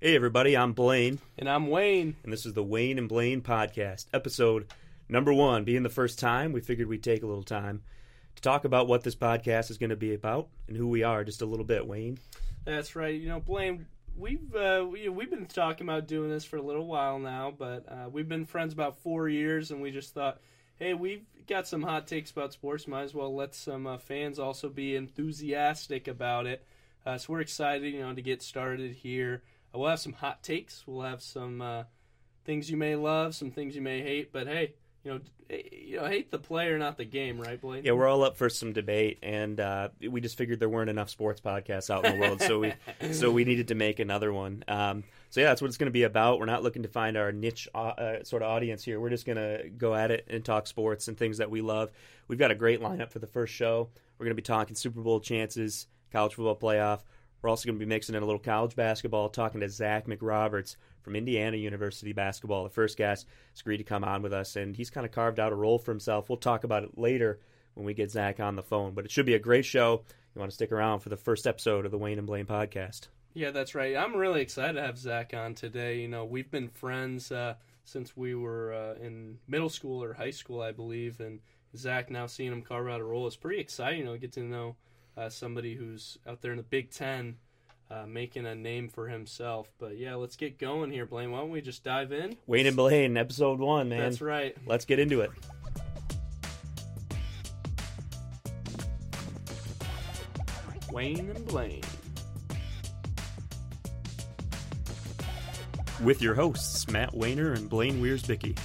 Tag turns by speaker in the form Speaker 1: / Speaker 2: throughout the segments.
Speaker 1: Hey, everybody, I'm Blaine,
Speaker 2: And I'm Wayne.
Speaker 1: and this is the Wayne and Blaine podcast, episode number one. Being the first time, we figured we'd take a little time to talk about what this podcast is going to be about and who we are just a little bit. Wayne,
Speaker 2: That's right. You know, Blaine, we've uh, we, we've been talking about doing this for a little while now, but uh, we've been friends about four years, and we just thought, hey, we've got some hot takes about sports. Might as well let some uh, fans also be enthusiastic about it. Uh, so we're excited, you know, to get started here. We'll have some hot takes. We'll have some uh, things you may love, some things you may hate. But hey, you know, you know, hate the player, not the game, right, Blaine?
Speaker 1: yeah, we're all up for some debate, and uh, we just figured there weren't enough sports podcasts out in the world, so we so we needed to make another one. Um, so yeah, that's what it's going to be about. We're not looking to find our niche uh, uh, sort of audience here. We're just going to go at it and talk sports and things that we love. We've got a great lineup for the first show. We're going to be talking Super Bowl chances, college football playoff. We're also going to be mixing in a little college basketball, talking to Zach McRoberts from Indiana University basketball. The first guest has agreed to come on with us, and he's kind of carved out a role for himself. We'll talk about it later when we get Zach on the phone, but it should be a great show. You want to stick around for the first episode of the Wayne and Blaine podcast.
Speaker 2: Yeah, that's right. I'm really excited to have Zach on today. You know, we've been friends uh, since we were uh, in middle school or high school, I believe. And Zach, now seeing him carve out a role is pretty exciting. You know, get to know uh, somebody who's out there in the Big Ten uh, making a name for himself. But yeah, let's get going here, Blaine. Why don't we just dive in?
Speaker 1: Wayne and Blaine, episode one, man.
Speaker 2: That's right.
Speaker 1: Let's get into it.
Speaker 2: Wayne and Blaine.
Speaker 1: With your hosts, Matt Wayner and Blaine Weirsbicky.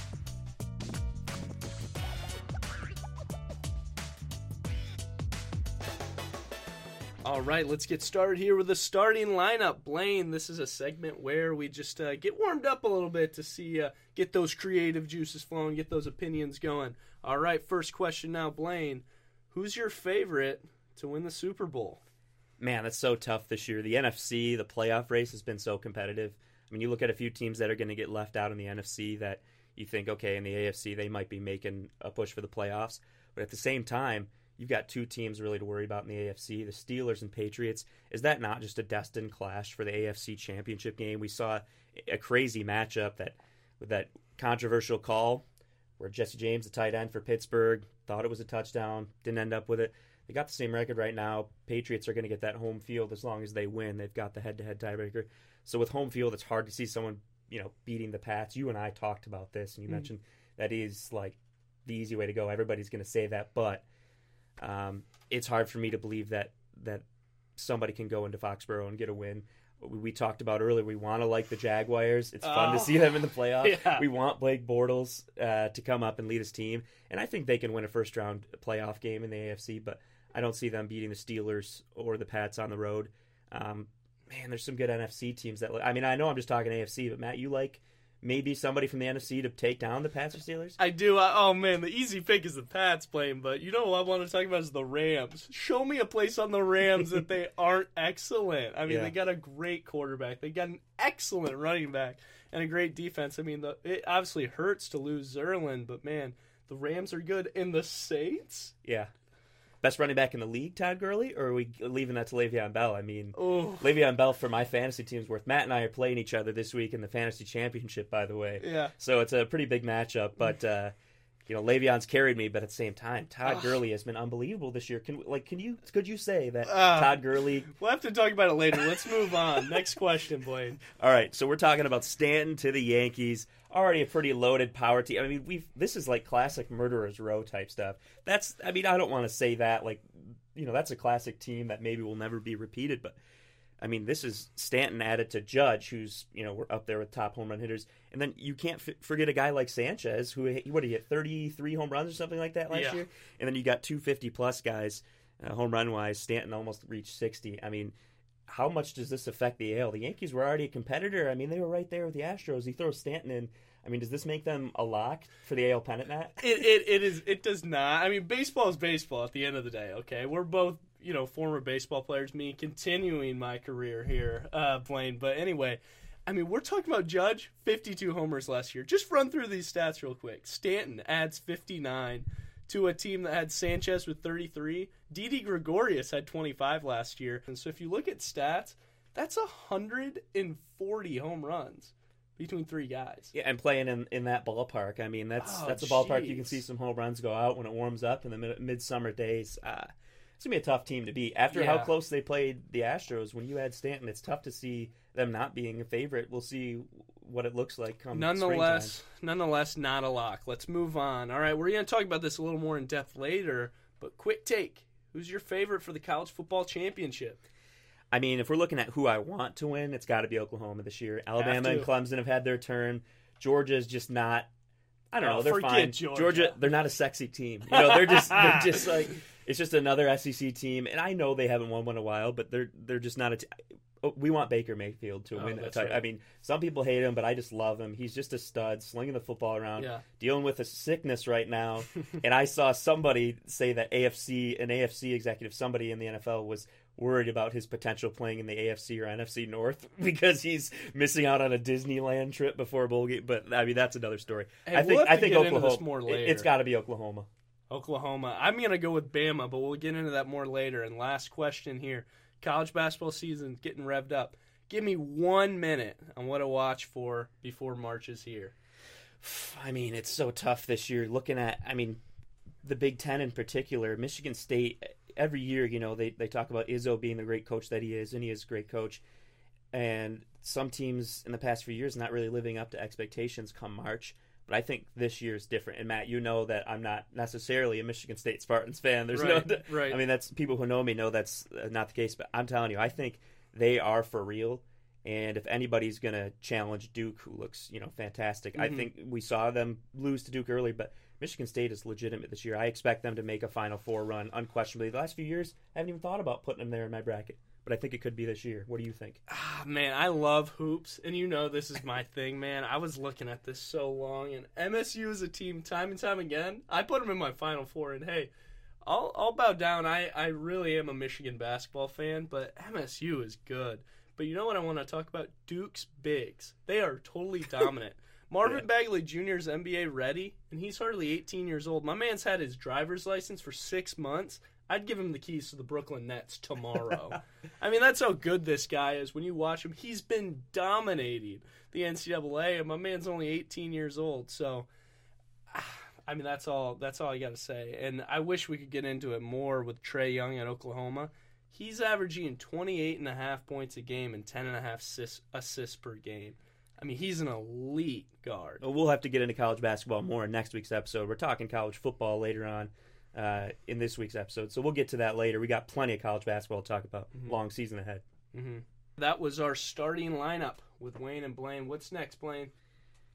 Speaker 2: All right, let's get started here with the starting lineup. Blaine, this is a segment where we just uh, get warmed up a little bit to see, uh, get those creative juices flowing, get those opinions going. All right, first question now, Blaine. Who's your favorite to win the Super Bowl?
Speaker 1: Man, that's so tough this year. The NFC, the playoff race has been so competitive. I mean, you look at a few teams that are going to get left out in the NFC that you think, okay, in the AFC, they might be making a push for the playoffs. But at the same time, you've got two teams really to worry about in the AFC the Steelers and Patriots. Is that not just a destined clash for the AFC championship game? We saw a crazy matchup that with that controversial call where Jesse James, the tight end for Pittsburgh, thought it was a touchdown, didn't end up with it. They got the same record right now. Patriots are going to get that home field as long as they win. They've got the head-to-head tiebreaker. So with home field, it's hard to see someone, you know, beating the Pats. You and I talked about this, and you
Speaker 2: Mhm.
Speaker 1: mentioned that is like the easy way to go. Everybody's going to say that, but um, it's hard for me to believe that that somebody can go into Foxborough and get a win. We, we talked about earlier. We want to like the Jaguars. It's fun
Speaker 2: Oh.
Speaker 1: to see them in the playoffs.
Speaker 2: Yeah.
Speaker 1: We want Blake Bortles uh, to come up and lead his team, and I think they can win a first round playoff game in the AFC. But I don't see them beating the Steelers or the Pats on the road. Um, man, there's some good NFC teams that. I mean, I know I'm just talking AFC, but Matt, you like maybe somebody from the NFC to take down the Pats or Steelers?
Speaker 2: I do. I, oh man, the easy pick is the Pats playing, but you know what I want to talk about is the Rams. Show me a place on the Rams that they aren't excellent. I mean,
Speaker 1: Yeah.
Speaker 2: they got a great quarterback, they got an excellent running back, and a great defense. I mean, the, it obviously hurts to lose Zerlin, but man, the Rams are good. And the Saints,
Speaker 1: Yeah. Best running back in the league, Todd Gurley, or are we leaving that to Le'Veon Bell? I mean,
Speaker 2: oh
Speaker 1: Le'Veon Bell for my fantasy team's worth. Matt and I are playing each other this week in the fantasy championship, by the way.
Speaker 2: yeah.
Speaker 1: So it's a pretty big matchup, but uh, you know Le'Veon's carried me, but at the same time, Todd
Speaker 2: Ugh.
Speaker 1: Gurley has been unbelievable this year. Can like can you could you say that
Speaker 2: Ah.
Speaker 1: Todd Gurley?
Speaker 2: We'll have to talk about it later. Let's move on. Next question, Blaine.
Speaker 1: All right, so we're talking about Stanton to the Yankees. Already a pretty loaded power team. I mean, we've this is like classic murderers row type stuff. That's I mean I don't want to say that like you know that's a classic team that maybe will never be repeated, but I mean, this is Stanton added to Judge, who's you know we're up there with top home run hitters, and then you can't f- forget a guy like Sanchez, who what did he hit thirty three home runs or something like that last
Speaker 2: Yeah.
Speaker 1: year, and then you got two fifty plus guys uh, home run wise. Stanton almost reached sixty. I mean, how much does this affect the AL? The Yankees were already a competitor. I mean, they were right there with the Astros. He throws Stanton in. I mean, does this make them a lock for the AL pennant, Matt?
Speaker 2: it, it it is it does not. I mean, baseball is baseball at the end of the day. Okay, we're both you know former baseball players. Me continuing my career here, uh, Blaine. But anyway, I mean, we're talking about Judge, 52 homers last year. Just run through these stats real quick. Stanton adds 59 to a team that had Sanchez with 33. Didi Gregorius had 25 last year. And so if you look at stats, That's hundred and forty home runs between three guys.
Speaker 1: Yeah, and playing in, in that ballpark. I mean, that's
Speaker 2: Oh,
Speaker 1: that's a ballpark you can see some home runs go out when it warms up in the mid- midsummer days. Uh, it's gonna be a tough team to beat. After how close they played the Astros, when you add Stanton, it's tough to see them not being a favorite. We'll see what it looks like come
Speaker 2: Nonetheless, nonetheless, not a lock. Let's move on. All right, we're going to talk about this a little more in depth later, but quick take. Who's your favorite for the college football championship?
Speaker 1: I mean, if we're looking at who I want to win, it's got to be Oklahoma this year. Alabama and. Clemson have had their turn. Georgia's just not. I don't
Speaker 2: Oh,
Speaker 1: know. They're fine.
Speaker 2: Georgia.
Speaker 1: they're not a sexy team. You know, they're just they're just like it's just another SEC team. And I know they haven't won one in a while, but they're they're just not a. T- we want Baker Mayfield to
Speaker 2: Oh,
Speaker 1: win.
Speaker 2: that's right.
Speaker 1: I mean, some people hate him, but I just love him. He's just a stud, slinging the football around,
Speaker 2: Yeah.
Speaker 1: dealing with a sickness right now. and I saw somebody say that AFC, an AFC executive, somebody in the NFL was worried about his potential playing in the AFC or NFC North because he's missing out on a Disneyland trip before bowl game. But I mean, that's another story.
Speaker 2: Hey,
Speaker 1: I
Speaker 2: we'll
Speaker 1: think
Speaker 2: have
Speaker 1: I think Oklahoma.
Speaker 2: more
Speaker 1: it-
Speaker 2: later.
Speaker 1: It's got to be Oklahoma.
Speaker 2: Oklahoma. I'm going to go with Bama, but we'll get into that more later. And last question here. College basketball season's getting revved up. Give me one minute on what to watch for before March is here.
Speaker 1: I mean, it's so tough this year. Looking at, I mean, the Big Ten in particular, Michigan State. Every year, you know, they they talk about Izzo being the great coach that he is, and he is a great coach. And some teams in the past few years not really living up to expectations come March. But I think this year is different. And Matt, you know that I'm not necessarily a Michigan State Spartans fan. There's
Speaker 2: Right,
Speaker 1: no,
Speaker 2: right.
Speaker 1: I mean, that's people who know me know that's uh, not the case. But I'm telling you, I think they are for real. And if anybody's going to challenge Duke, who looks you know fantastic, I
Speaker 2: Mhm.
Speaker 1: think we saw them lose to Duke early, but Michigan State is legitimate this year. I expect them to make a Final Four run unquestionably. The last few years, I haven't even thought about putting them there in my bracket, but I think it could be this year. What do you think?
Speaker 2: Ah, man, I love hoops, and you know this is my thing, man. I was looking at this so long, and MSU is a team time and time again. I put them in my Final Four, and hey, I'll I'll bow down. I I really am a Michigan basketball fan, but MSU is good. But you know what I want to talk about? Duke's bigs. They are totally dominant. Marvin Bagley Jr. is NBA ready, and he's hardly 18 years old. My man's had his driver's license for six months. I'd give him the keys to the Brooklyn Nets tomorrow. I mean, that's how good this guy is. When you watch him, he's been dominating the NCAA, and my man's only 18 years old. So, I mean, that's all. That's all I got to say. And I wish we could get into it more with Trae Young at Oklahoma. He's averaging 28 and a half points a game and 10 and a half assists, per game. I mean, he's an elite guard.
Speaker 1: We'll have to get into college basketball more in next week's episode. We're talking college football later on uh, in this week's episode, so we'll get to that later. We got plenty of college basketball to talk about. Long season ahead.
Speaker 2: hmm That was our starting lineup with Wayne and Blaine. What's next, Blaine?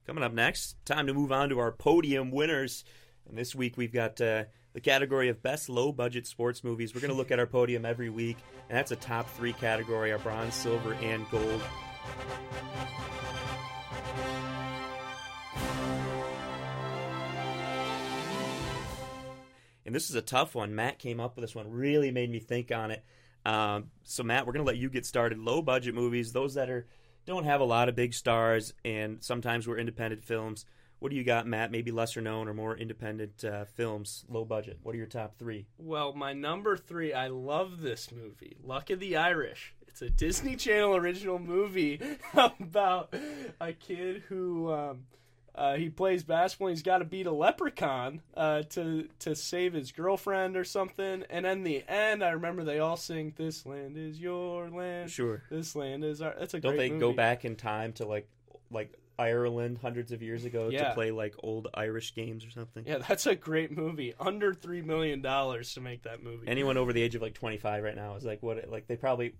Speaker 1: Coming up next, time to move on to our podium winners. And this week we've got uh, the category of best low budget sports movies. We're going to look at our podium every week, and that's a top three category: our bronze, silver, and gold. And this is a tough one. Matt came up with this one, really made me think on it. Um, so Matt, we're to let you get started. Low budget movies, those that are don't have a lot of big stars, and sometimes we're independent films. What do you got, Matt? Maybe lesser known or more independent uh, films, low budget. What are your top three?
Speaker 2: Well, my number three, I love this movie, Luck of the Irish. It's a Disney Channel original movie about a kid who um, uh, he plays basketball. And he's got to beat a leprechaun uh, to to save his girlfriend or something. And in the end, I remember they all sing, "This land is your land.
Speaker 1: Sure.
Speaker 2: This land is our." That's a
Speaker 1: Don't they
Speaker 2: movie.
Speaker 1: go back in time to like like Ireland hundreds of years ago
Speaker 2: Yeah.
Speaker 1: to play like old Irish games or something?
Speaker 2: Yeah, that's a great movie. Under three million dollars to make that movie.
Speaker 1: Anyone over the age of like 25 right now is like what? Like they probably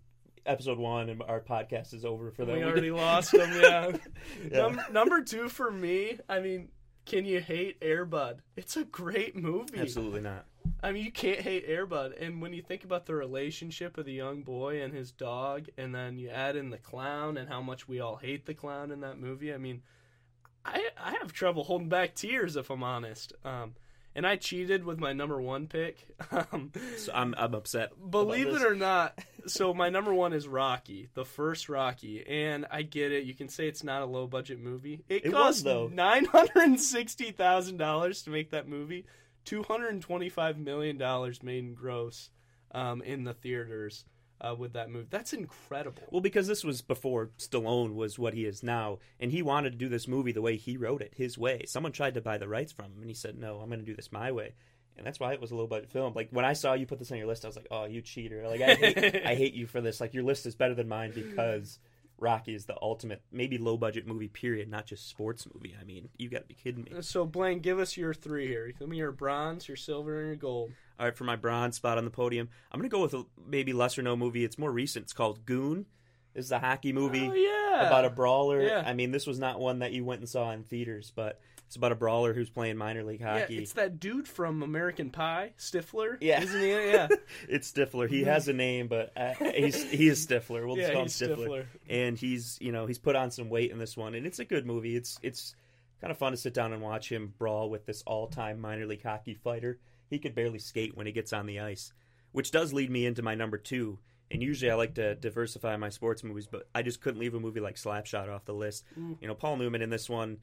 Speaker 1: episode one and our podcast is over for them.
Speaker 2: We already lost them. Yeah.
Speaker 1: Yeah.
Speaker 2: Num- number two for me. I mean, can you hate Airbud? It's a great movie.
Speaker 1: Absolutely not.
Speaker 2: I mean, you can't hate Airbud. And when you think about the relationship of the young boy and his dog, and then you add in the clown and how much we all hate the clown in that movie, I mean, I I have trouble holding back tears if I'm honest. Um, and I cheated with my number one pick. Um,
Speaker 1: So I'm I'm upset.
Speaker 2: Believe it or not, so my number one is Rocky, the first Rocky, and I get it. You can say it's not a low budget movie. It,
Speaker 1: It
Speaker 2: cost
Speaker 1: though.
Speaker 2: nine hundred and sixty thousand dollars to make that movie. Two hundred and twenty five million dollars made in gross um, in the theaters. Uh, with that movie. That's incredible.
Speaker 1: Well, because this was before Stallone was what he is now, and he wanted to do this movie the way he wrote it, his way. Someone tried to buy the rights from him, and he said, "No, I'm going to do this my way." And that's why it was a low budget film. Like when I saw you put this on your list, I was like, "Oh, you cheater! Like I hate, I hate you for this. Like your list is better than mine because Rocky is the ultimate, maybe low budget movie. Period, not just sports movie. I mean, you got to be kidding me."
Speaker 2: So Blaine, give us your three here. Give me your bronze, your silver, and your gold.
Speaker 1: All right, for my bronze spot on the podium, I'm going to go with a maybe lesser known movie. It's more recent. It's called Goon. This is a hockey movie
Speaker 2: Oh yeah,
Speaker 1: about a brawler.
Speaker 2: Yeah.
Speaker 1: I mean, this was not one that you went and saw in theaters, but it's about a brawler who's playing minor league hockey. yeah.
Speaker 2: It's that dude from American Pie, Stifler.
Speaker 1: Yeah.
Speaker 2: isn't he? Yeah,
Speaker 1: It's Stifler. He has a name, but uh, he's he is Stifler. We'll just
Speaker 2: yeah.
Speaker 1: call him Stifler.
Speaker 2: Stifler.
Speaker 1: And he's you know he's put on some weight in this one, and it's a good movie. It's it's kind of fun to sit down and watch him brawl with this all time minor league hockey fighter. He could barely skate when he gets on the ice, which does lead me into my number two. And usually I like to diversify my sports movies, but I just couldn't leave a movie like Slapshot off the list.
Speaker 2: Mm.
Speaker 1: You know, Paul Newman in this one,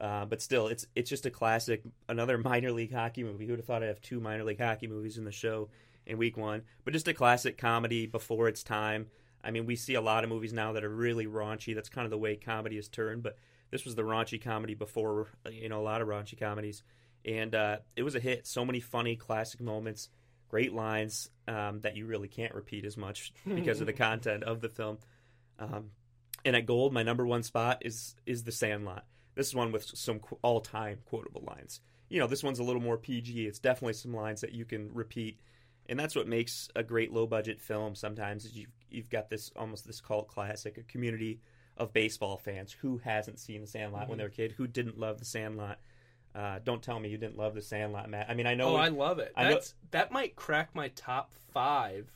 Speaker 1: uh, but still, it's it's just a classic. Another minor league hockey movie. Who would have thought I'd have two minor league hockey movies in the show in week one? But just a classic comedy before its time. I mean, we see a lot of movies now that are really raunchy. That's kind of the way comedy has turned. But this was the raunchy comedy before, you know, a lot of raunchy comedies, and uh, it was a hit. So many funny classic moments, great lines um, that you really can't repeat as much because of the content of the film. Um, and at gold, my number one spot is is The Sandlot. This is one with some all time quotable lines. You know, this one's a little more PG. It's definitely some lines that you can repeat, and that's what makes a great low budget film. Sometimes is you've you've got this almost this cult classic, a community of baseball fans who hasn't seen The Sandlot when they were a kid, who didn't love The Sandlot. Uh, don't tell me you didn't love The Sandlot, Matt. I mean, I know
Speaker 2: Oh, I love it.
Speaker 1: I know-
Speaker 2: That's that might crack my top five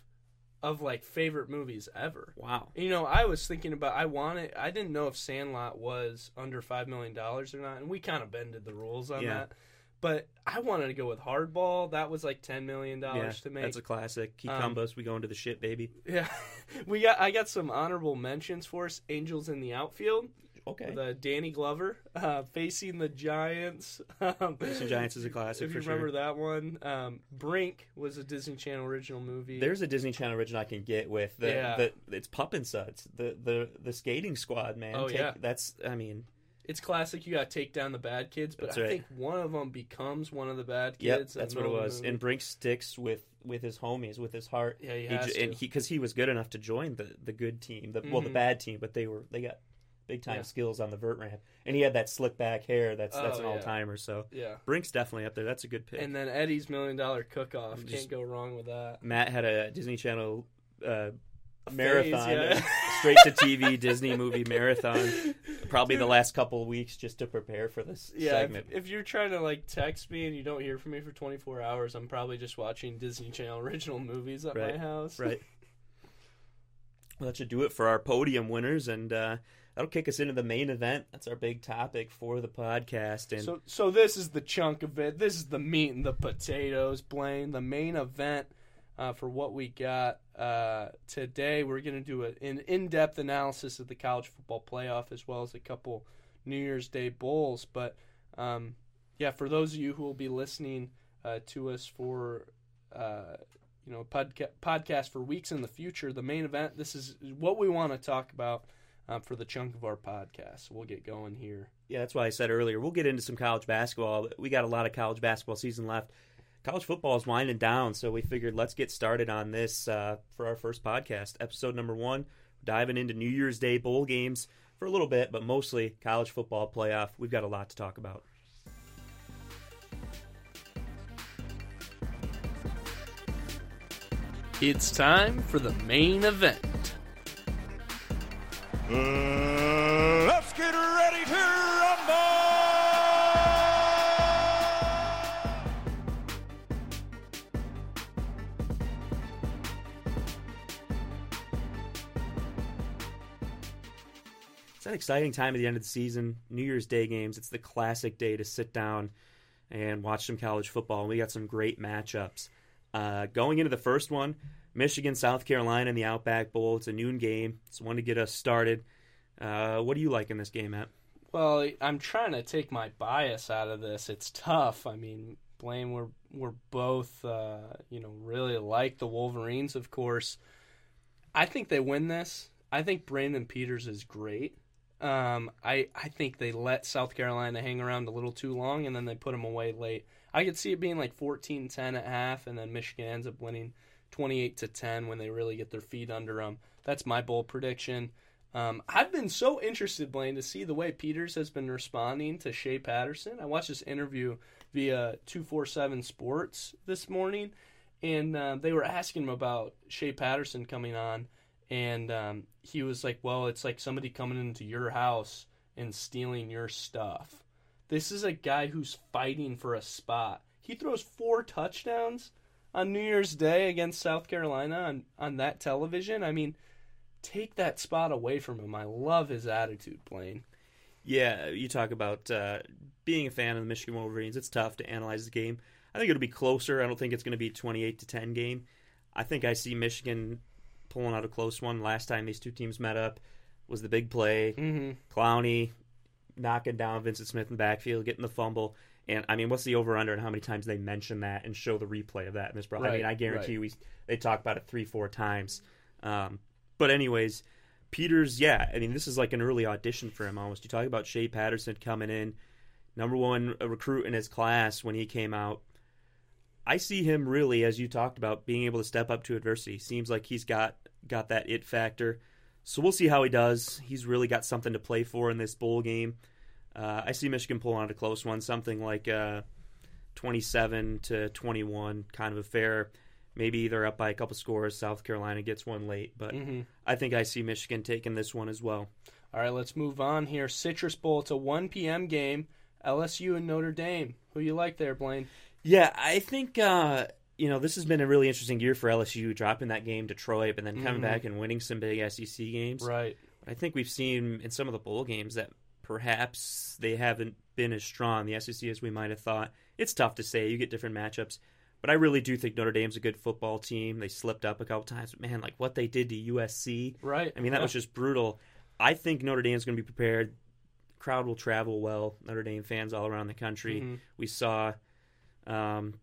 Speaker 2: of like favorite movies ever.
Speaker 1: wow.
Speaker 2: You know, I was thinking about I wanted I didn't know if Sandlot was under five million dollars or not, and we kind of bended the rules on
Speaker 1: Yeah.
Speaker 2: that. But I wanted to go with Hardball. That was like ten million
Speaker 1: Yeah,
Speaker 2: dollars to make.
Speaker 1: that's a classic.
Speaker 2: Um,
Speaker 1: Kekambas, we go into the shit, baby.
Speaker 2: Yeah, we got. I got some honorable mentions for us. Angels in the outfield.
Speaker 1: Okay.
Speaker 2: with uh, Danny Glover uh, facing the Giants. Um,
Speaker 1: Facing Giants is a classic
Speaker 2: If you remember
Speaker 1: sure.
Speaker 2: that one, um, Brink was a Disney Channel original movie.
Speaker 1: There's a Disney Channel original I can get with the,
Speaker 2: Yeah.
Speaker 1: the it's Pup and Suds, the the the skating squad, man.
Speaker 2: Oh, yeah.
Speaker 1: that's I mean,
Speaker 2: it's classic. You got to take down the bad kids, but I think one of them becomes one of the bad kids. in
Speaker 1: that's what it was. And. Brink sticks with with his homies, with his heart.
Speaker 2: yeah, he
Speaker 1: He j-
Speaker 2: to.
Speaker 1: and he because he was good enough to join the the good team, the well the
Speaker 2: Mhm.
Speaker 1: bad team, but they were they got big time
Speaker 2: Yeah.
Speaker 1: skills on the vert ramp, and he had that slick back hair. That's that's
Speaker 2: Oh,
Speaker 1: an all timer. So
Speaker 2: yeah,
Speaker 1: Brink's definitely up there. That's a good pick.
Speaker 2: and then Eddie's Million Dollar Cook Off. Can't go wrong with that.
Speaker 1: Matt had a Disney Channel uh,
Speaker 2: Phase,
Speaker 1: marathon,
Speaker 2: yeah.
Speaker 1: straight to TV Disney movie marathon. Probably the last couple of weeks just to prepare for this
Speaker 2: Yeah,
Speaker 1: segment.
Speaker 2: if, if you're trying to like text me and you don't hear from me for 24 hours, I'm probably just watching Disney Channel original movies at
Speaker 1: Right,
Speaker 2: my house.
Speaker 1: Right. Well, that should do it for our podium winners, and uh, that'll kick us into the main event. That's our big topic for the podcast. And
Speaker 2: So, so this is the chunk of it. This is the meat and the potatoes, Blaine. The main event uh, for what we got uh, today. We're going to do a- an in-depth analysis of the college football playoff as well as a couple New Year's Day bowls. But um, yeah, for those of you who will be listening uh, to us for uh, you know podca- podcast for weeks in the future, the main event. This is what we want to talk about. Uh, for the chunk of our podcast, we'll get going here.
Speaker 1: yeah, that's why I said earlier we'll get into some college basketball. We got a lot of college basketball season left. College football is winding down, so we figured let's get started on this uh, for our first podcast, episode number one. Diving into New Year's Day bowl games for a little bit, but mostly college football playoff. We've got a lot to talk about.
Speaker 2: It's time for the main event.
Speaker 3: Uh, let's get ready to rumble!
Speaker 1: It's an exciting time at the end of the season. New Year's Day games. It's the classic day to sit down and watch some college football. And we got some great matchups. Uh, going into the first one, Michigan, South Carolina in the Outback Bowl. It's a noon game. It's one to get us started. Uh, what do you like in this game, Matt?
Speaker 2: Well, I'm trying to take my bias out of this. It's tough. I mean, Blaine, we're we're both, uh, you know, really like the Wolverines, of course. I think they win this. I think Brandon Peters is great. Um, I I think they let South Carolina hang around a little too long, and then they put them away late. I could see it being like 14-10 at half, and then Michigan ends up winning 28 to 10 when they really get their feet under them. That's my bold prediction. Um, I've been so interested, Blaine, to see the way Peters has been responding to Shea Patterson. I watched this interview via 247 Sports this morning, and uh, they were asking him about Shea Patterson coming on, and um, he was like, "Well, it's like somebody coming into your house and stealing your stuff." This is a guy who's fighting for a spot. He throws four touchdowns on New Year's Day against South Carolina on, on that television. I mean, take that spot away from him. I love his attitude, Blaine.
Speaker 1: Yeah, you talk about uh, being a fan of the Michigan Wolverines. It's tough to analyze the game. I think it'll be closer. I don't think it's going to be a 28 to 10 game. I think I see Michigan pulling out a close one. Last time these two teams met up was the big play.
Speaker 2: Mm-hmm.
Speaker 1: Clowney knocking down Vincent Smith in the backfield, getting the fumble. And I mean, what's the over under and how many times they mention that and show the replay of that in this? Bro, I mean, I guarantee
Speaker 2: right.
Speaker 1: you, we, they talk about it three, four times. Um, but anyways, Peters, yeah, I mean, this is like an early audition for him almost. You talk about Shea Patterson coming in, number one recruit in his class when he came out. I see him really, as you talked about, being able to step up to adversity. Seems like he's got got that it factor. So we'll see how he does. He's really got something to play for in this bowl game. Uh, I see Michigan pulling out a close one, something like uh, 27 to 21, kind of a fair. Maybe they're up by a couple scores. South Carolina gets one late, but
Speaker 2: Mm-hmm.
Speaker 1: I think I see Michigan taking this one as well.
Speaker 2: All right, let's move on here. Citrus Bowl. It's a 1 p.m. game. LSU and Notre Dame. Who you like there, Blaine?
Speaker 1: Yeah, I think uh, you know this has been a really interesting year for LSU, dropping that game to Troy, but then coming
Speaker 2: Mhm.
Speaker 1: back and winning some big SEC games.
Speaker 2: Right.
Speaker 1: I think we've seen in some of the bowl games that perhaps they haven't been as strong the SEC as we might have thought. It's tough to say. You get different matchups, but I really do think Notre Dame's a good football team. They slipped up a couple times, but man, like what they did to USC.
Speaker 2: Right.
Speaker 1: I mean, that
Speaker 2: Yeah.
Speaker 1: was just brutal. I think Notre Dame's going to be prepared. Crowd will travel well. Notre Dame fans all around the country.
Speaker 2: Mhm.
Speaker 1: We saw, um,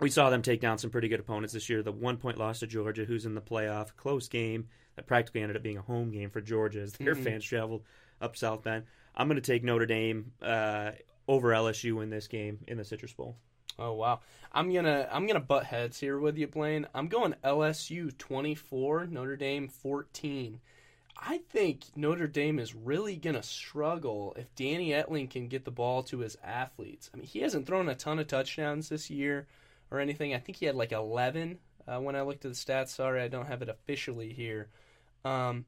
Speaker 1: we saw them take down some pretty good opponents this year. The one point loss to Georgia, who's in the playoff, close game that practically ended up being a home game for Georgia as their
Speaker 2: Mhm.
Speaker 1: fans traveled up South Bend. I'm going to take Notre Dame uh, over LSU in this game in the Citrus Bowl.
Speaker 2: Oh wow. I'm gonna I'm gonna butt heads here with you, Blaine. I'm going LSU 24, Notre Dame 14. I think Notre Dame is really gonna struggle if Danny Etling can get the ball to his athletes. I mean, he hasn't thrown a ton of touchdowns this year or anything. I think he had like 11 uh, when I looked at the stats. Sorry, I don't have it officially here. Um,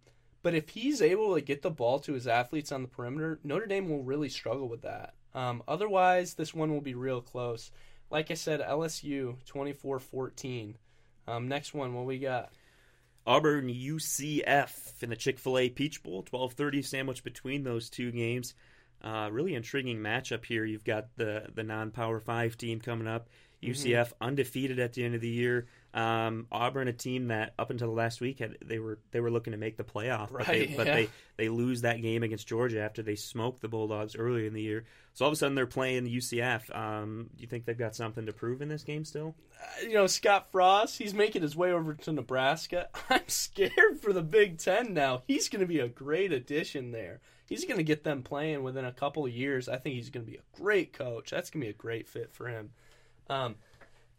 Speaker 2: but if he's able to get the ball to his athletes on the perimeter, Notre Dame will really struggle with that. Um, otherwise, this one will be real close. Like I said, LSU 24 14. Um, next one, what we got?
Speaker 1: Auburn UCF in the Chick Fil A Peach Bowl, twelve thirty sandwich between those two games. Uh, really intriguing matchup here. You've got the the non Power Five team coming up. UCF undefeated at the end of the year. Um, Auburn, a team that up until the last week had they were they were looking to make the playoff, but, they,
Speaker 2: Right,
Speaker 1: but they they lose that game against Georgia after they smoked the Bulldogs earlier in the year. So all of a sudden they're playing UCF. Um, do you think they've got something to prove in this game still?
Speaker 2: Uh, you know, Scott Frost, he's making his way over to Nebraska. I'm scared for the Big Ten now. He's going to be a great addition there. He's going to get them playing within a couple of years. I think he's going to be a great coach. That's going to be a great fit for him. Um,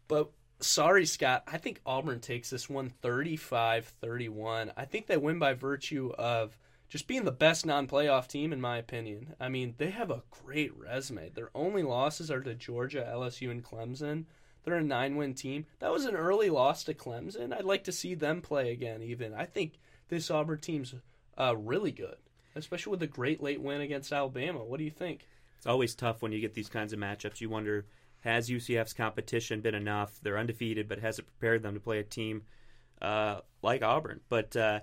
Speaker 2: but sorry, Scott. I think Auburn takes this one 35 31. I think they win by virtue of just being the best non playoff team, in my opinion. I mean, they have a great resume. Their only losses are to Georgia, LSU, and Clemson. They're a nine win team. That was an early loss to Clemson. I'd like to see them play again, even. I think this Auburn team's uh, really good, especially with the great late win against Alabama. What do you think?
Speaker 1: It's always tough when you get these kinds of matchups. You wonder, has UCF's competition been enough? They're undefeated, but has it prepared them to play a team uh, like Auburn? But uh,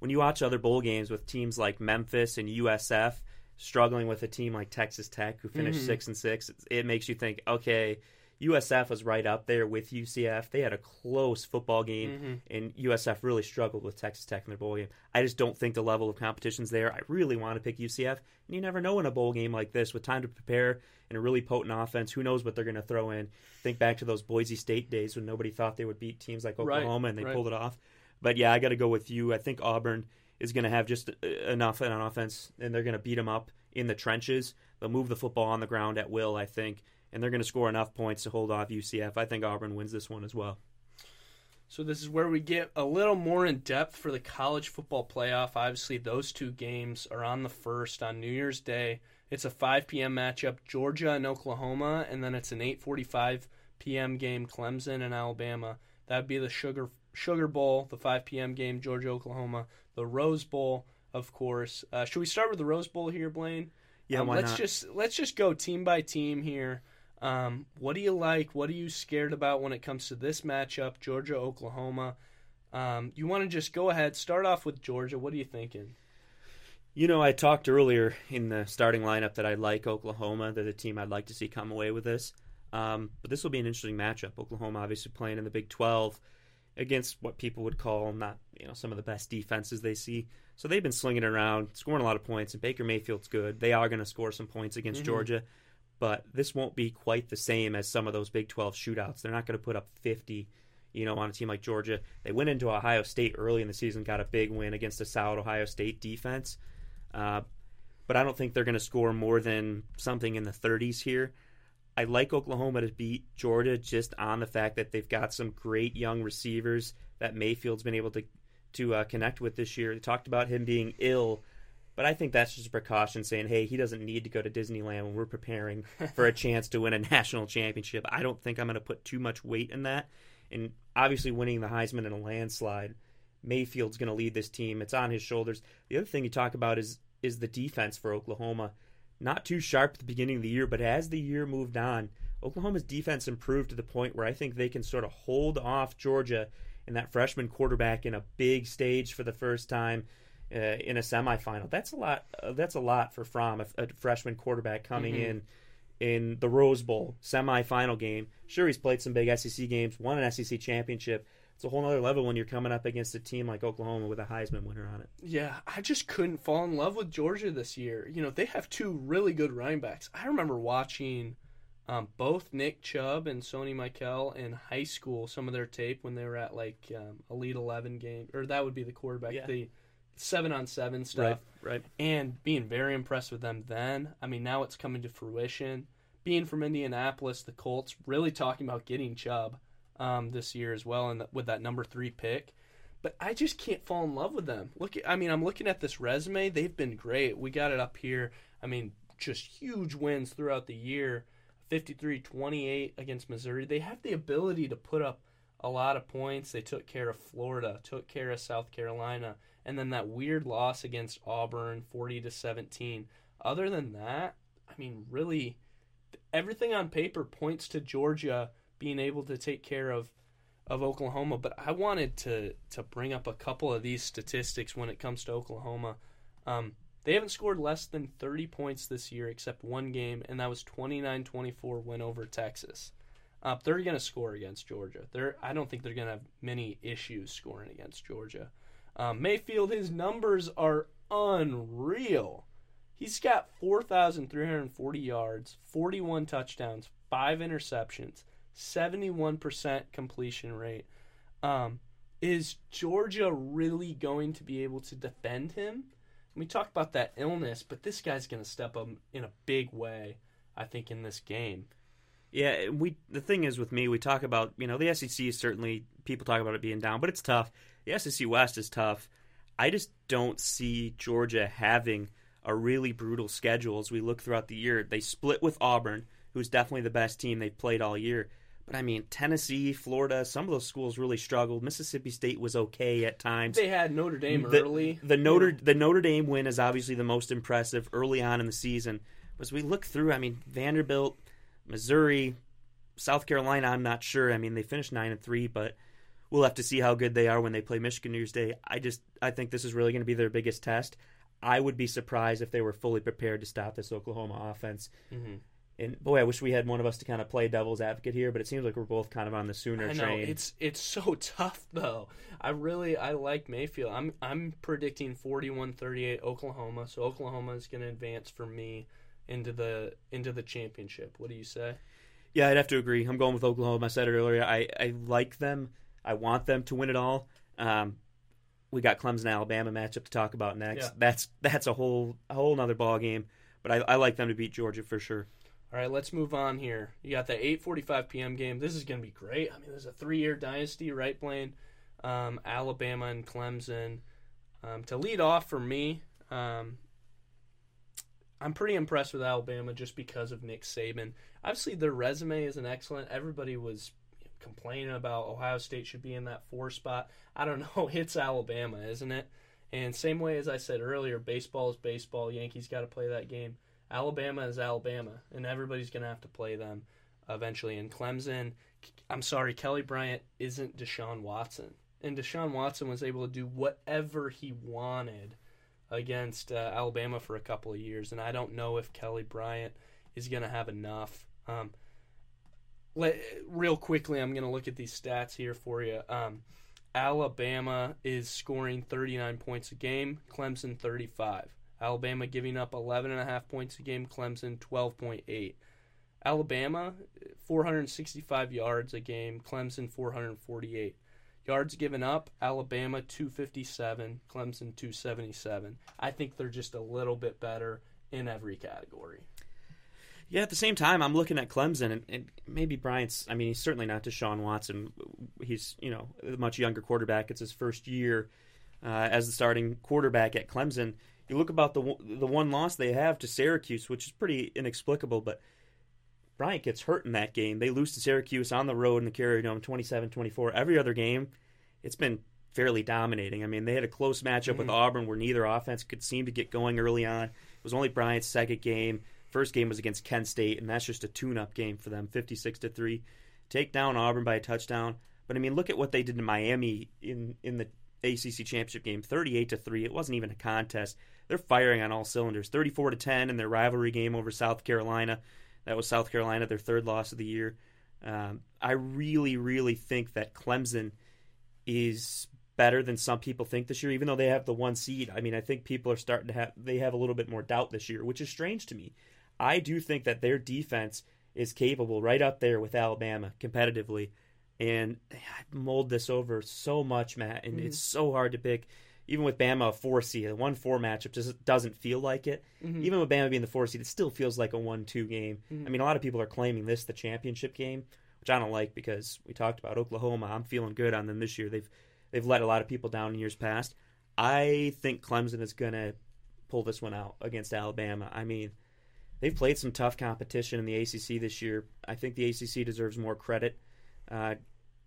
Speaker 1: when you watch other bowl games with teams like Memphis and USF struggling with a team like Texas Tech, who finished
Speaker 2: Mhm.
Speaker 1: six and six, it, it makes you think, okay, USF was right up there with UCF. They had a close football game,
Speaker 2: Mhm.
Speaker 1: and USF really struggled with Texas Tech in their bowl game. I just don't think the level of competition's there. I really want to pick UCF, and you never know in a bowl game like this with time to prepare and a really potent offense. Who knows what they're going to throw in? Think back to those Boise State days when nobody thought they would beat teams like
Speaker 2: Right,
Speaker 1: Oklahoma, and they
Speaker 2: right.
Speaker 1: pulled it off. But yeah, I got to go with you. I think Auburn is going to have just enough on offense, and they're going to beat them up in the trenches. They'll move the football on the ground at will, I think, and they're going to score enough points to hold off UCF. I think Auburn wins this one as well.
Speaker 2: So this is where we get a little more in depth for the college football playoff. Obviously, those two games are on the first on New Year's Day. It's a 5 p.m. matchup, Georgia and Oklahoma, and then it's an 8:45 p.m. game, Clemson and Alabama. That'd be the Sugar Sugar Bowl, the 5 p.m. game, Georgia Oklahoma. The Rose Bowl, of course. Uh, should we start with the Rose Bowl here, Blaine?
Speaker 1: Yeah,
Speaker 2: um,
Speaker 1: why
Speaker 2: let's
Speaker 1: not?
Speaker 2: just let's just go team by team here. Um, what do you like? What are you scared about when it comes to this matchup, Georgia Oklahoma? Um, you want to just go ahead, start off with Georgia. What are you thinking?
Speaker 1: You know, I talked earlier in the starting lineup that I like Oklahoma. They're the team I'd like to see come away with this. Um, but this will be an interesting matchup. Oklahoma obviously playing in the Big 12 against what people would call not you know some of the best defenses they see. So they've been slinging it around, scoring a lot of points. And Baker Mayfield's good. They are going to score some points against
Speaker 2: Mhm.
Speaker 1: Georgia, but this won't be quite the same as some of those Big 12 shootouts. They're not going to put up 50. You know, on a team like Georgia, they went into Ohio State early in the season, got a big win against a solid Ohio State defense. Uh, but I don't think they're going to score more than something in the 30s here. I like Oklahoma to beat Georgia just on the fact that they've got some great young receivers that Mayfield's been able to to uh, connect with this year. They talked about him being ill, but I think that's just a precaution saying, hey, he doesn't need to go to Disneyland when we're preparing for a chance to win a national championship. I don't think I'm going to put too much weight in that. And obviously, winning the Heisman in a landslide, Mayfield's going to lead this team. It's on his shoulders. The other thing you talk about is is the defense for Oklahoma. Not too sharp at the beginning of the year, but as the year moved on, Oklahoma's defense improved to the point where I think they can sort of hold off Georgia and that freshman quarterback in a big stage for the first time uh, in a semifinal. That's a lot. Uh, that's a lot for Fromm, a, a freshman quarterback coming
Speaker 2: Mhm.
Speaker 1: in in the Rose Bowl semifinal game. Sure, he's played some big SEC games, won an SEC championship. It's a whole other level when you're coming up against a team like Oklahoma with a Heisman winner on it.
Speaker 2: Yeah, I just couldn't fall in love with Georgia this year. You know, they have two really good running backs. I remember watching um, both Nick Chubb and Sony Michel in high school, some of their tape when they were at like um, Elite 11 game, or that would be the quarterback,
Speaker 1: Yeah.
Speaker 2: the seven on seven stuff.
Speaker 1: right.
Speaker 2: and being very impressed with them then. I mean, now it's coming to fruition. Being from Indianapolis, the Colts really talking about getting Chubb um, this year as well, and with that number three pick. But I just can't fall in love with them. Look, at, I mean, I'm looking at this resume. They've been great. We got it up here. I mean, just huge wins throughout the year. 53-28 against Missouri. They have the ability to put up a lot of points. They took care of Florida, took care of South Carolina, and then that weird loss against Auburn, 40 to 17. Other than that, I mean, really, everything on paper points to Georgia being able to take care of of Oklahoma. But I wanted to to bring up a couple of these statistics when it comes to Oklahoma. Um, they haven't scored less than 30 points this year, except one game, and that was 29-24 win over Texas. Uh, they're going to score against Georgia. They're, I don't think they're going to have many issues scoring against Georgia. Um, Mayfield, his numbers are unreal. He's got 4,340 yards, 41 touchdowns, 5 interceptions, 71% completion rate. Um, is Georgia really going to be able to defend him? We talk about that illness, but this guy's going to step up in a big way, I think, in this game.
Speaker 1: Yeah, we the thing is with me, we talk about you know the SEC is certainly people talk about it being down, but it's tough. The SEC West is tough. I just don't see Georgia having a really brutal schedule as we look throughout the year. They split with Auburn, who's definitely the best team they've played all year. But I mean, Tennessee, Florida, some of those schools really struggled. Mississippi State was okay at times.
Speaker 2: They had Notre Dame
Speaker 1: the,
Speaker 2: early.
Speaker 1: The Notre the Notre Dame win is obviously the most impressive early on in the season. But as we look through, I mean, Vanderbilt, Missouri, South Carolina, I'm not sure. I mean, they finished nine and three, but we'll have to see how good they are when they play Michigan New Year's Day. I just I think this is really going to be their biggest test. I would be surprised if they were fully prepared to stop this Oklahoma offense.
Speaker 2: Mm-hmm.
Speaker 1: And boy, I wish we had one of us to kind of play devil's advocate here, but it seems like we're both kind of on the Sooner
Speaker 2: I know
Speaker 1: train.
Speaker 2: it's it's so tough though. I really I like Mayfield. I'm I'm predicting 41-38 Oklahoma. So Oklahoma is going to advance for me into the into the championship. What do you say?
Speaker 1: Yeah, I'd have to agree. I'm going with Oklahoma. I said it earlier. I, I like them. I want them to win it all. Um, we got Clemson Alabama matchup to talk about next.
Speaker 2: Yeah.
Speaker 1: That's that's a whole a whole nother ball game. But I, I like them to beat Georgia for sure.
Speaker 2: All right, let's move on here. You got the 8:45 p.m. game. This is going to be great. I mean, there's a three-year dynasty, right? Playing um, Alabama and Clemson. Um, to lead off for me, um, I'm pretty impressed with Alabama just because of Nick Saban. Obviously, their resume isn't excellent. Everybody was complaining about Ohio State should be in that four spot. I don't know. It's Alabama, isn't it? And same way as I said earlier, baseball is baseball. Yankees got to play that game. Alabama is Alabama, and everybody's going to have to play them eventually. And Clemson, I'm sorry, Kelly Bryant isn't Deshaun Watson. And Deshaun Watson was able to do whatever he wanted against uh, Alabama for a couple of years. And I don't know if Kelly Bryant is going to have enough. Um, let, real quickly, I'm going to look at these stats here for you. Um, Alabama is scoring 39 points a game, Clemson 35. Alabama giving up 11.5 points a game, Clemson 12.8. Alabama 465 yards a game, Clemson 448. Yards given up, Alabama 257, Clemson 277. I think they're just a little bit better in every category.
Speaker 1: Yeah, at the same time, I'm looking at Clemson, and, and maybe Bryant's. I mean, he's certainly not Deshaun Watson. He's you know a much younger quarterback. It's his first year uh, as the starting quarterback at Clemson. You look about the the one loss they have to Syracuse, which is pretty inexplicable, but Bryant gets hurt in that game. They lose to Syracuse on the road in the Carrier Dome 27-24. Every other game, it's been fairly dominating. I mean, they had a close matchup mm-hmm. with Auburn where neither offense could seem to get going early on. It was only Bryant's second game. First game was against Kent State, and that's just a tune-up game for them, 56 to three. Take down Auburn by a touchdown. But I mean, look at what they did to Miami in in the ACC championship game, 38 to three. It wasn't even a contest. They're firing on all cylinders, 34 to 10 in their rivalry game over South Carolina. That was South Carolina, their third loss of the year. Um, I really, really think that Clemson is better than some people think this year, even though they have the one seed. I mean, I think people are starting to have they have a little bit more doubt this year, which is strange to me. I do think that their defense is capable right up there with Alabama competitively. And I mold this over so much, Matt, and mm-hmm. it's so hard to pick. Even with Bama a four seed, a one four matchup just doesn't feel like it. Mm-hmm. Even with Bama being the four seed, it still feels like a one two game. Mm-hmm. I mean, a lot of people are claiming this the championship game, which I don't like because we talked about Oklahoma. I'm feeling good on them this year. They've they've let a lot of people down in years past. I think Clemson is gonna pull this one out against Alabama. I mean, they've played some tough competition in the ACC this year. I think the ACC deserves more credit, uh,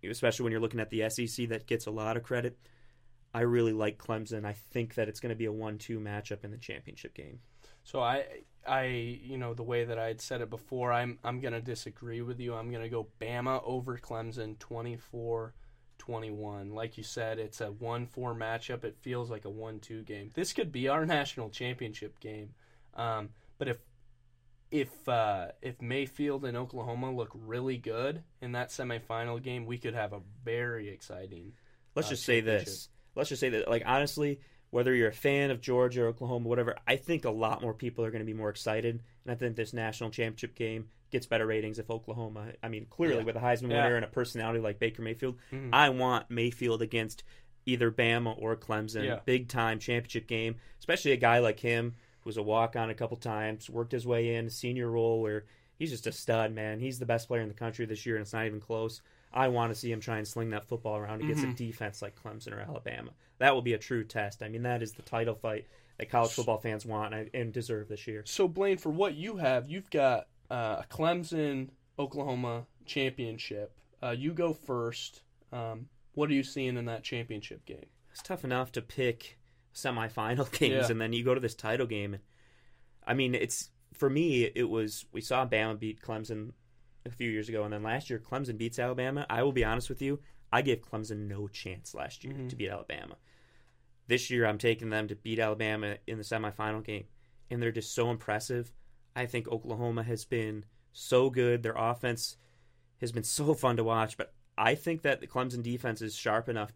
Speaker 1: especially when you're looking at the SEC that gets a lot of credit. I really like Clemson. I think that it's going to be a one-two matchup in the championship game.
Speaker 2: So I, I, you know, the way that I had said it before, I'm, I'm going to disagree with you. I'm going to go Bama over Clemson, 24 21. Like you said, it's a 1 4 matchup. It feels like a 1 2 game. This could be our national championship game. Um, but if if uh, if Mayfield and Oklahoma look really good in that semifinal game, we could have a very exciting.
Speaker 1: Let's uh, just say this. Let's just say that, like honestly, whether you're a fan of Georgia, or Oklahoma, whatever, I think a lot more people are going to be more excited, and I think this national championship game gets better ratings if Oklahoma. I mean, clearly yeah. with a Heisman yeah. winner and a personality like Baker Mayfield, mm-hmm. I want Mayfield against either Bama or Clemson, yeah. big time championship game, especially a guy like him was a walk on a couple times, worked his way in, senior role where he's just a stud, man. He's the best player in the country this year, and it's not even close. I want to see him try and sling that football around against mm-hmm. a defense like Clemson or Alabama. That will be a true test. I mean, that is the title fight that college football fans want and deserve this year.
Speaker 2: So, Blaine, for what you have, you've got uh, a Clemson Oklahoma championship. Uh, you go first. Um, what are you seeing in that championship game?
Speaker 1: It's tough enough to pick semifinal games, yeah. and then you go to this title game. I mean, it's for me. It was we saw Bama beat Clemson a few years ago, and then last year Clemson beats Alabama. I will be honest with you, I gave Clemson no chance last year mm-hmm. to beat Alabama. This year, I'm taking them to beat Alabama in the semifinal game, and they're just so impressive. I think Oklahoma has been so good. Their offense has been so fun to watch, but I think that the Clemson defense is sharp enough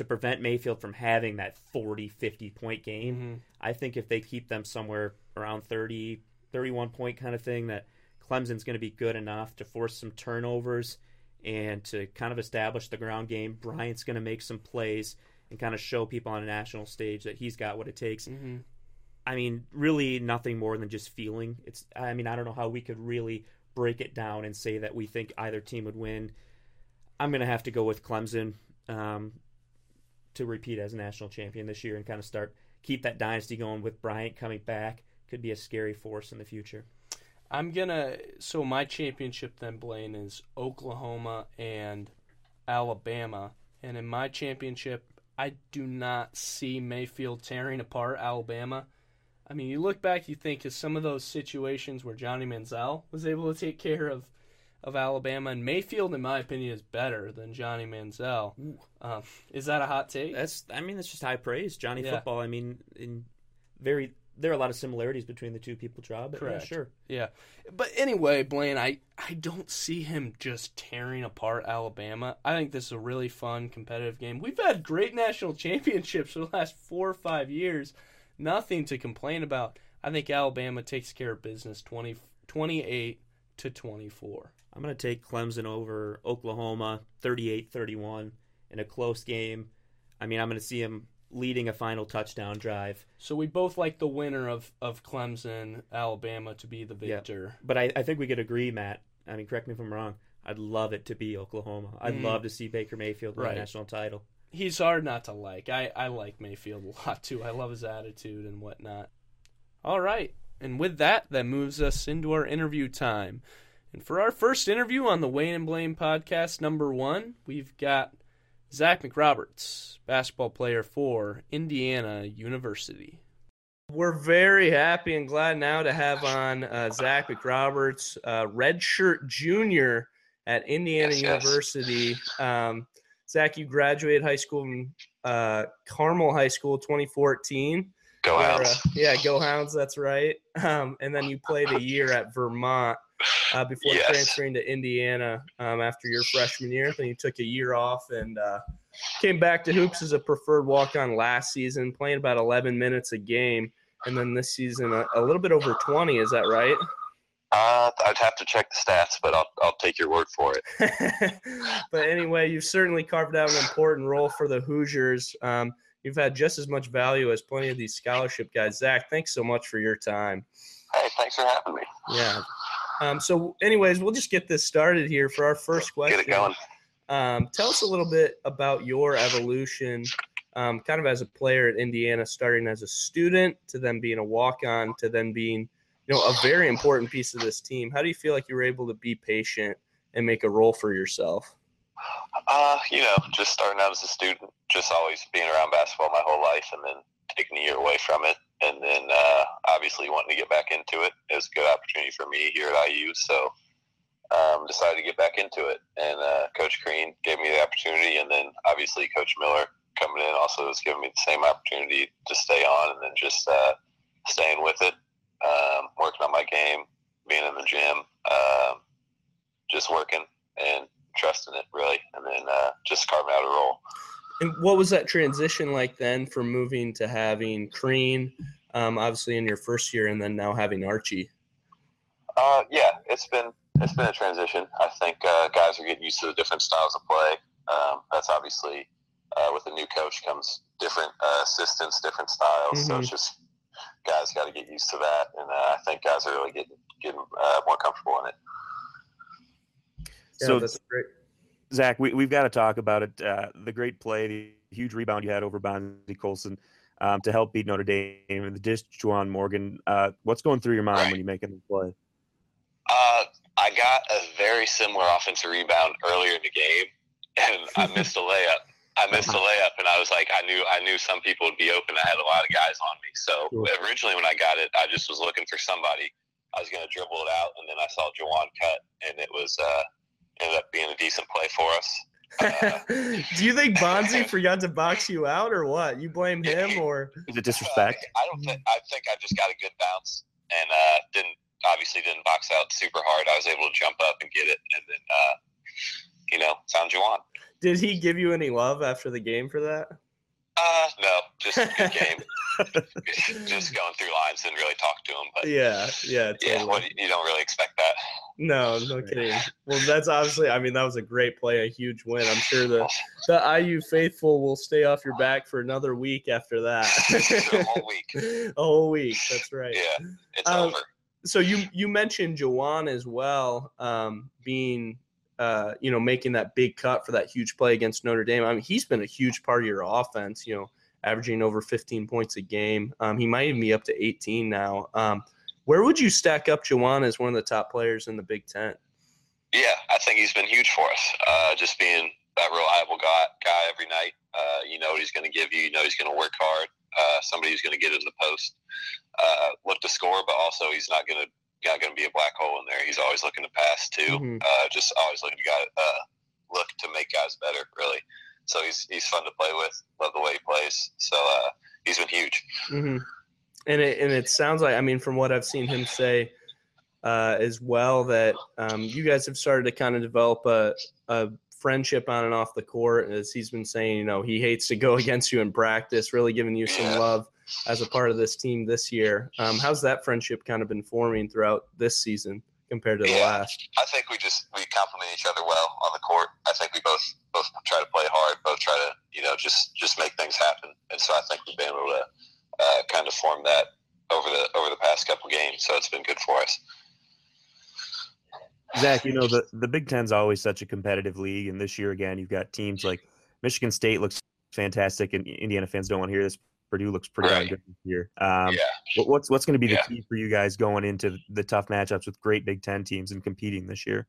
Speaker 1: to prevent Mayfield from having that 40, 50 point game. Mm-hmm. I think if they keep them somewhere around 30, 31 point kind of thing, that Clemson's going to be good enough to force some turnovers and to kind of establish the ground game. Bryant's going to make some plays, and kind of show people on a national stage that he's got what it takes.
Speaker 2: Mm-hmm.
Speaker 1: I mean, really nothing more than just feeling. It's I mean, I don't know how we could really break it down and say that we think either team would win. I'm going to have to go with Clemson um, to repeat as national champion this year and kind of start keep that dynasty going with Bryant coming back. Could be a scary force in the future.
Speaker 2: I'm gonna. So my championship then, Blaine, is Oklahoma and Alabama, and in my championship, I do not see Mayfield tearing apart Alabama. I mean, you look back, you think of some of those situations where Johnny Manziel was able to take care of of Alabama, and Mayfield, in my opinion, is better than Johnny Manziel. Um, is that a hot take?
Speaker 1: That's I mean, that's just high praise. Johnny
Speaker 2: Yeah.
Speaker 1: football. I mean, in very there are a lot of similarities between the two people draw, but yeah,
Speaker 2: Correct.
Speaker 1: sure.
Speaker 2: Yeah. But anyway, Blaine, I, I don't see him just tearing apart Alabama. I think this is a really fun, competitive game. We've had great national championships for the last four or five years. Nothing to complain about. I think Alabama takes care of business 20, 28 to 24.
Speaker 1: I'm going to take Clemson over Oklahoma 38-31 in a close game. I mean, I'm going to see him leading a final touchdown drive.
Speaker 2: So we both like the winner of, of Clemson, Alabama to be the
Speaker 1: Yeah.
Speaker 2: victor.
Speaker 1: But I, I think we could agree, Matt. I mean, correct me if I'm wrong. I'd love it to be Oklahoma. I'd
Speaker 2: Mm.
Speaker 1: love to see Baker Mayfield win
Speaker 2: Right.
Speaker 1: a national title.
Speaker 2: he's hard not to like. I, I like Mayfield a lot too. I love his attitude and whatnot. All right. And with that, that moves us into our interview time. And for our first interview on the Wayne and Blaine podcast, number one, we've got Zach McRoberts, basketball player for Indiana University. We're very happy and glad now to have on uh, Zach McRoberts, uh, redshirt junior at Indiana
Speaker 4: Yes, yes.
Speaker 2: University. Um, Zach, you graduated high school from uh, Carmel High School 2014.
Speaker 4: Go Hounds.
Speaker 2: uh, yeah, go Hounds. That's right. Um, and then you played a year at Vermont uh, before
Speaker 4: Yes.
Speaker 2: transferring to Indiana um, after your freshman year. Then you took a year off and uh, came back to hoops as a preferred walk-on last season, playing about 11 minutes a game. And then this season, a, a little bit over 20. Is that right?
Speaker 4: Uh, I'd have to check the stats, but I'll I'll take your word for it.
Speaker 2: but anyway, you've certainly carved out an important role for the Hoosiers. Um, you've had just as much value as plenty of these scholarship guys. Zach, thanks so much for your time.
Speaker 4: Hey, thanks for having me.
Speaker 2: Yeah. Um, so, anyways, we'll just get this started here for our first question.
Speaker 4: Get it going.
Speaker 2: Um, tell us a little bit about your evolution, um, kind of as a player at Indiana, starting as a student to then being a walk-on to then being, you know, a very important piece of this team. How do you feel like you were able to be patient and make a role for yourself?
Speaker 4: Uh, you know, just starting out as a student, just always being around basketball my whole life, and then taking a year away from it, and then uh, obviously wanting to get back into it. It was a good opportunity for me here at IU, so um, decided to get back into it. And uh, Coach Crean gave me the opportunity, and then obviously Coach Miller coming in also has given me the same opportunity to stay on, and then just uh, staying with it, um, working on my game, being in the gym, um, just working and trusting it really, and then uh, just carving out a role.
Speaker 2: And what was that transition like then from moving to having Crean, um, obviously in your first year, and then now having Archie?
Speaker 4: Uh, yeah, it's been it's been a transition. I think uh, guys are getting used to the different styles of play. Um, that's obviously uh, with a new coach comes different uh, assistants, different styles. So
Speaker 2: Mhm.
Speaker 4: it's just guys got to get used to that, and uh, I think guys are really getting getting uh, more comfortable in it.
Speaker 2: Yeah,
Speaker 1: so
Speaker 2: that's great.
Speaker 1: Zach, we, we've got to talk about it. Uh, the great play, the huge rebound you had over Bonzie Colson um, to help beat Notre Dame, and the dish to Juwan Morgan. Uh, what's going through your mind
Speaker 4: Right.
Speaker 1: when you make a play?
Speaker 4: Uh, I got a very similar offensive rebound earlier in the game, and I missed a layup. I missed a layup, and I was like, I knew, I knew some people would be open. I had a lot of guys on me. So originally, when I got it, I just was looking for somebody. I was going to dribble it out, and then I saw Juwan cut, and it was uh, ended up being a decent play for us. Uh,
Speaker 2: Do you think Bonzie forgot to box you out, or what? You blame him, or
Speaker 1: Is it disrespect?
Speaker 4: I don't think. I think I just got a good bounce, and uh, didn't obviously didn't box out super hard. I was able to jump up and get it, and then uh, you know found Juwan.
Speaker 2: did he give you any love after the game for that?
Speaker 4: Uh, no, just a good game. just going through lines, didn't really talk to him, but
Speaker 2: Yeah, yeah,
Speaker 4: yeah, what, you don't really expect that.
Speaker 2: No, no kidding. Well, that's obviously. I mean, that was a great play, a huge win. I'm sure the the IU faithful will stay off your back for another week after that.
Speaker 4: a whole week.
Speaker 2: a whole week. That's right.
Speaker 4: Yeah, it's
Speaker 2: Um,
Speaker 4: over.
Speaker 2: So you you mentioned Juwan as well, um, being uh, you know making that big cut for that huge play against Notre Dame. I mean, he's been a huge part of your offense. You know, averaging over 15 points a game. Um, he might even be up to 18 now. Um, where would you stack up Juwan as one of the top players in the Big Ten?
Speaker 4: Yeah, I think he's been huge for us. Uh, just being that reliable guy, guy every night. Uh, you know what he's going to give you. You know he's going to work hard. Uh, somebody who's going to get in the post, uh, look to score, but also he's not going to not going to be a black hole in there. He's always looking to pass too.
Speaker 2: Mhm.
Speaker 4: Uh, just always looking to guy, uh, look to make guys better. Really. So he's he's fun to play with. Love the way he plays. So uh, he's been huge.
Speaker 2: hmm And it and it sounds like I mean from what I've seen him say uh, as well that um, you guys have started to kind of develop a, a friendship on and off the court as he's been saying you know he hates to go against you in practice really giving you some love as a part of this team this year um, how's that friendship kind of been forming throughout this season compared to the
Speaker 4: Yeah.
Speaker 2: last
Speaker 4: I think we just we complement each other well on the court. I think we both both try to play hard, both try to you know just just make things happen, and so I think we've been able to uh, kind of form that over the over the past couple games. So it's been good for us.
Speaker 1: Zach, you know the the Big Ten's always such a competitive league, and this year again, you've got teams like Michigan State looks fantastic, and Indiana fans don't want to hear this. Purdue looks pretty
Speaker 4: Right.
Speaker 1: good this year. Um,
Speaker 4: yeah,
Speaker 1: what- what's what's going to be the
Speaker 4: Yeah.
Speaker 1: key for you guys going into the tough matchups with great Big Ten teams and competing this year?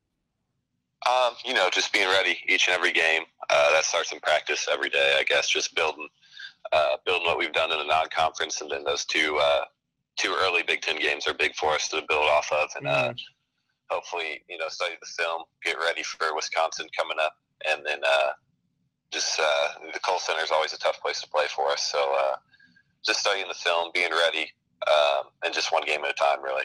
Speaker 4: um, you know, just being ready each and every game. Uh, that starts in practice every day, I guess. Just building uh, building what we've done in the non-conference, and then those two uh, two early Big Ten games are big for us to build off of, and uh, hopefully, you know, study the film, get ready for Wisconsin coming up, and then uh, just uh, the Kohl Center is always a tough place to play for us. So uh, just studying the film, being ready, um, and just one game at a time, really.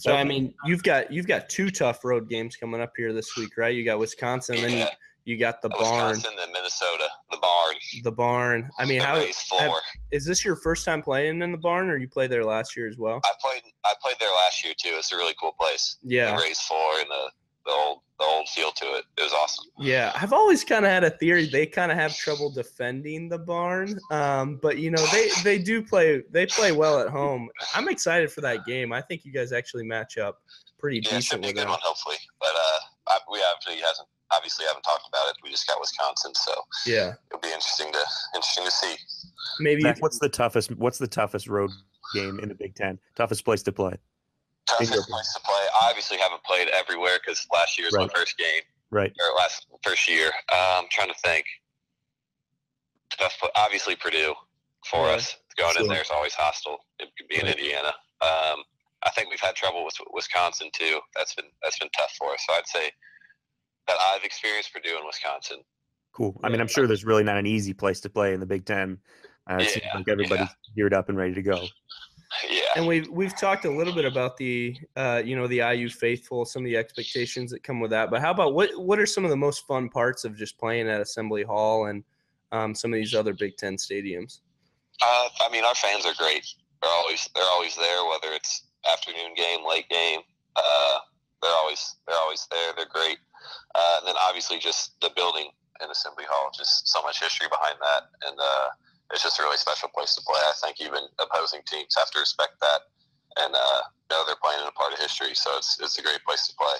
Speaker 2: so i mean you've got you've got two tough road games coming up here this week right you got wisconsin and then you,
Speaker 4: Yeah.
Speaker 2: You got the barn
Speaker 4: Wisconsin, then Minnesota, the barn,
Speaker 2: the barn i mean how
Speaker 4: floor.
Speaker 2: is this your first time playing in the barn or you played there last year as well
Speaker 4: I played I played there last year too. It's a really cool place.
Speaker 2: yeah
Speaker 4: The raised floor and the, the old the old feel to it. It was awesome.
Speaker 2: yeah i've always kind of had a theory they kind of have trouble defending the barn um, but you know they they do play they play well at home i'm excited for that game i think you guys actually match up pretty
Speaker 4: Yeah, it should be a good
Speaker 2: them
Speaker 4: one, hopefully. But uh, I, we obviously hasn't obviously haven't talked about it. We just got Wisconsin, so
Speaker 2: yeah
Speaker 4: it'll be interesting to interesting to see.
Speaker 2: maybe
Speaker 1: Zach, what's the toughest? What's the toughest road game in the Big Ten? Toughest place to play?
Speaker 4: Toughest place to play. I obviously haven't played everywhere because last year was
Speaker 1: Right.
Speaker 4: my first game
Speaker 1: Right.
Speaker 4: or last first year. Um, I'm trying to think. Tough, obviously Purdue for
Speaker 2: Yeah,
Speaker 4: us. Going in there is always hostile. It could be in
Speaker 1: Right.
Speaker 4: Indiana. Um, I think we've had trouble with Wisconsin too. That's been that's been tough for us. So I'd say that I've experienced Purdue and Wisconsin.
Speaker 1: Cool. I mean, I'm sure there's really not an easy place to play in the Big Ten. Uh, it seems
Speaker 4: Yeah,
Speaker 1: like everybody's geared up and ready to go.
Speaker 4: Yeah.
Speaker 2: and we've we've talked a little bit about the uh, you know the IU faithful, some of the expectations that come with that. But how about what what are some of the most fun parts of just playing at Assembly Hall and um, some of these other Big Ten stadiums?
Speaker 4: Uh, I mean, our fans are great. They're always they're always there, whether it's afternoon game, late game. Uh, they're always they're always there. They're great. Uh, and then obviously just the building and Assembly Hall, just so much history behind that, and uh, it's just a really special place to play. I think even opposing teams have to respect that and uh, know they're playing in a part of history. So it's it's a great place to play.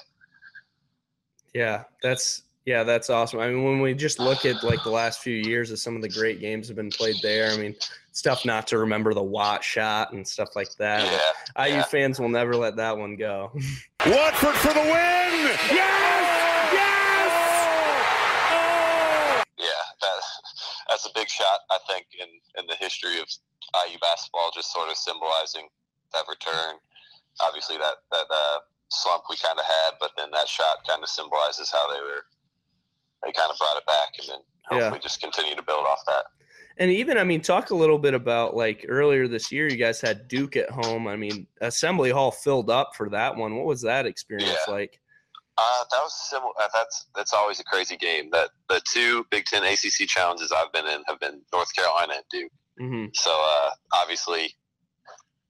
Speaker 2: Yeah, that's yeah, that's awesome. I mean, when we just look at like the last few years of some of the great games have been played there. I mean, stuff not to remember the Watt shot and stuff like that.
Speaker 4: Yeah,
Speaker 2: IU
Speaker 4: yeah.
Speaker 2: fans will never let that one go.
Speaker 3: Watford for the win! Yes! Yes!
Speaker 4: yeah, that a big shot. I think in in the history of IU basketball, just sort of symbolizing that return. Obviously, that that uh, slump we kind of had, but then that shot kind of symbolizes how they were. They kind of brought it back, and then
Speaker 2: Yeah.
Speaker 4: hopefully just continue to build off that.
Speaker 2: And even, I mean, talk a little bit about like earlier this year, you guys had Duke at home. I mean, Assembly Hall filled up for that one. What was that experience
Speaker 4: Yeah.
Speaker 2: like?
Speaker 4: Uh, that was similar. Uh, that's that's always a crazy game. That the two Big Ten ACC challenges I've been in have been North Carolina and Duke.
Speaker 2: hmm
Speaker 4: So uh, obviously,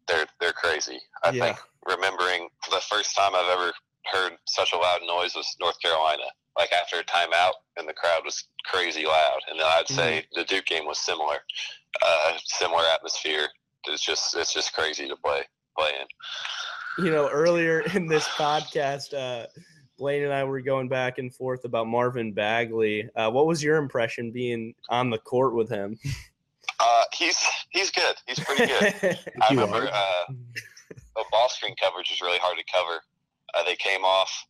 Speaker 4: they're they're crazy. I
Speaker 2: Yeah.
Speaker 4: think remembering the first time I've ever heard such a loud noise was North Carolina. Like after a timeout, and the crowd was crazy loud. And then I'd say the Duke game was similar, uh, similar atmosphere. It's just it's just crazy to play play in.
Speaker 5: You know, earlier in this podcast, uh, Blaine and I were going back and forth about Marvin Bagley. Uh, what was your impression being on the court with him?
Speaker 4: Uh, he's he's good. He's pretty good. I remember
Speaker 1: are.
Speaker 4: uh, the ball screen coverage was really hard to cover. Uh, they came off,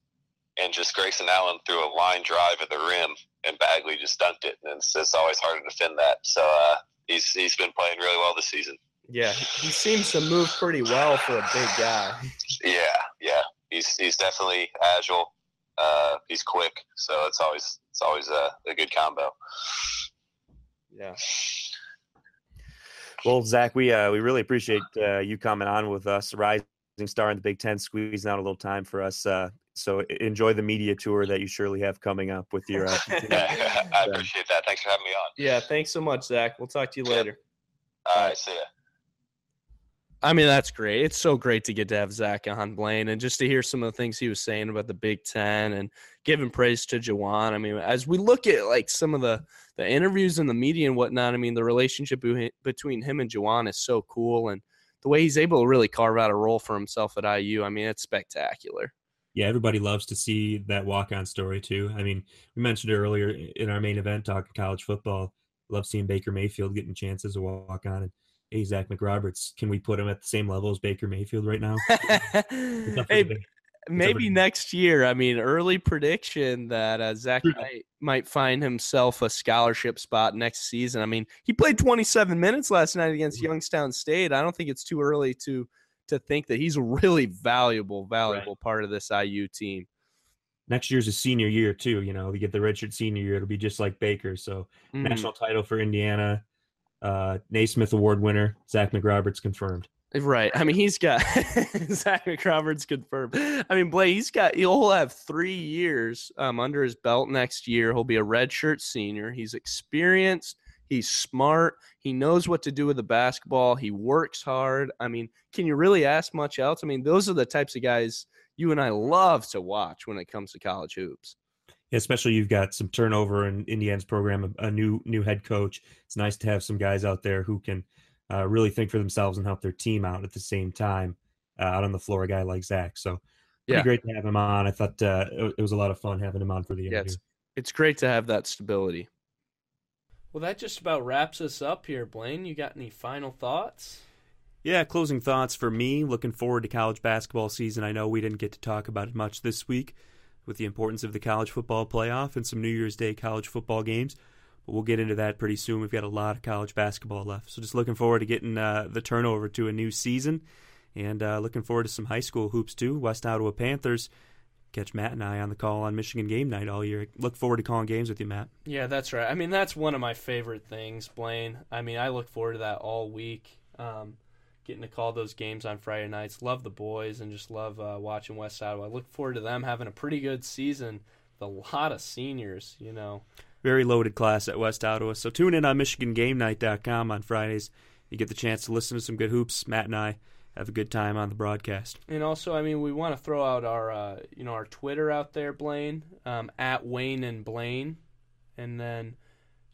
Speaker 4: and just Grayson Allen threw a line drive at the rim, and Bagley just dunked it. And it's, it's always hard to defend that. So uh, he's he's been playing really well this season.
Speaker 5: yeah, he seems to move pretty well for a big guy.
Speaker 4: Yeah, yeah. He's he's definitely agile. Uh, he's quick, so it's always it's always a, a good combo.
Speaker 5: Yeah.
Speaker 1: Well, Zach, we uh, we really appreciate uh, you coming on with us, rising star in the Big Ten, squeezing out a little time for us. Uh, so enjoy the media tour that you surely have coming up with your. Uh,
Speaker 4: I appreciate that. Thanks for having me on.
Speaker 5: Yeah, thanks so much, Zach. We'll talk to you later.
Speaker 4: All right, see ya.
Speaker 5: I mean, that's great. It's so great to get to have Zach on Blaine and just to hear some of the things he was saying about the Big Ten and giving praise to Juwan. I mean, as we look at like some of the the interviews in the media and whatnot, I mean, the relationship between him and Juwan is so cool, and the way he's able to really carve out a role for himself at IU. I mean, it's spectacular.
Speaker 6: yeah, everybody loves to see that walk on story too. I mean, we mentioned it earlier in our main event talking college football. Love seeing Baker Mayfield getting chances to walk on. And hey, Zach McRoberts, can we put him at the same level as Baker Mayfield right now? What's up for
Speaker 5: hey, maybe next year. I mean, early prediction that uh, Zach
Speaker 6: Yeah.
Speaker 5: might, might find himself a scholarship spot next season. I mean, he played 27 minutes last night against
Speaker 6: Mm-hmm.
Speaker 5: Youngstown State. I don't think it's too early to to think that he's a really valuable, valuable part of this IU team.
Speaker 6: next year's a senior year too. You know, we get the redshirt senior year. It'll be just like Baker. So
Speaker 5: Mhm.
Speaker 6: national title for Indiana. Uh, Naismith Award winner Zach McRoberts confirmed.
Speaker 5: Right. I mean, he's got Zach McRoberts confirmed. I mean, Blake, he's got he'll have three years um, under his belt next year. He'll be a redshirt senior. He's experienced. He's smart. He knows what to do with the basketball. He works hard. I mean, can you really ask much else? I mean, those are the types of guys you and I love to watch when it comes to college hoops.
Speaker 6: Yeah, especially you've got some turnover in Indiana's program, a, a new new head coach. It's nice to have some guys out there who can uh, really think for themselves and help their team out at the same time uh, out on the floor. A guy like Zach, so pretty
Speaker 5: Yeah.
Speaker 6: great to have him on. I thought uh, it, it was a lot of fun having him on for the
Speaker 5: Yeah,
Speaker 6: interview.
Speaker 5: it's, it's great to have that stability.
Speaker 2: Well, that just about wraps us up here, Blaine. You got any final thoughts?
Speaker 1: Yeah, closing thoughts for me. Looking forward to college basketball season. I know we didn't get to talk about it much this week with the importance of the college football playoff and some New Year's Day college football games. But we'll get into that pretty soon. We've got a lot of college basketball left. So just looking forward to getting uh, the turnover to a new season and uh, looking forward to some high school hoops too. West Ottawa Panthers. Catch Matt and I on the call on Michigan game night all year. Look forward to calling games with you, Matt.
Speaker 2: Yeah, that's right. I mean, that's one of my favorite things, Blaine. I mean, I look forward to that all week. Um, getting to call those games on Friday nights. Love the boys and just love uh, watching West Ottawa. I look forward to them having a pretty good season. With a lot of seniors, you know.
Speaker 1: very loaded class at West Ottawa. So tune in on MichiganGameNight.com on Fridays. You get the chance to listen to some good hoops. Matt and I have a good time on the broadcast.
Speaker 2: And also, I mean, we want to throw out our, uh, you know, our Twitter out there, Blaine, um, at Wayne and Blaine, and then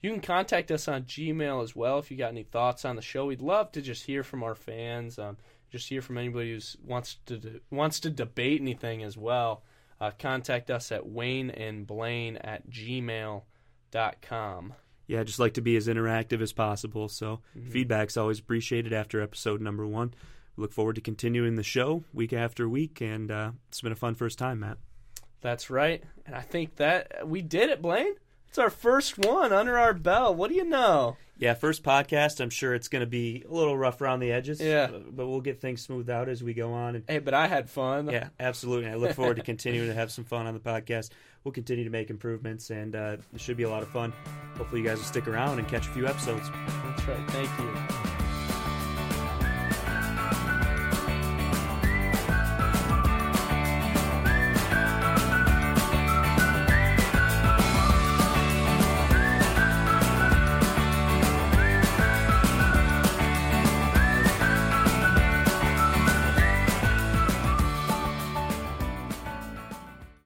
Speaker 2: you can contact us on Gmail as well if you got any thoughts on the show. We'd love to just hear from our fans, um, just hear from anybody who wants to de- wants to debate anything as well. Uh, contact us at Wayne and Blaine at gmail.com.
Speaker 1: Yeah, just like to be as interactive as possible. So feedback's always appreciated after episode number one. We look forward to continuing the show week after week, and uh, it's been a fun first time, Matt.
Speaker 2: That's right, and I think that we did it, Blaine. It's our first one under our belt. What do you know?
Speaker 1: Yeah, first podcast. I'm sure it's going to be a little rough around the edges.
Speaker 2: Yeah.
Speaker 1: but we'll get things smoothed out as we go on. And
Speaker 2: Hey, but I had fun.
Speaker 1: yeah, absolutely. I look forward to continuing to have some fun on the podcast. We'll continue to make improvements, and uh, it should be a lot of fun. Hopefully, you guys will stick around and catch a few episodes.
Speaker 2: That's right. Thank you.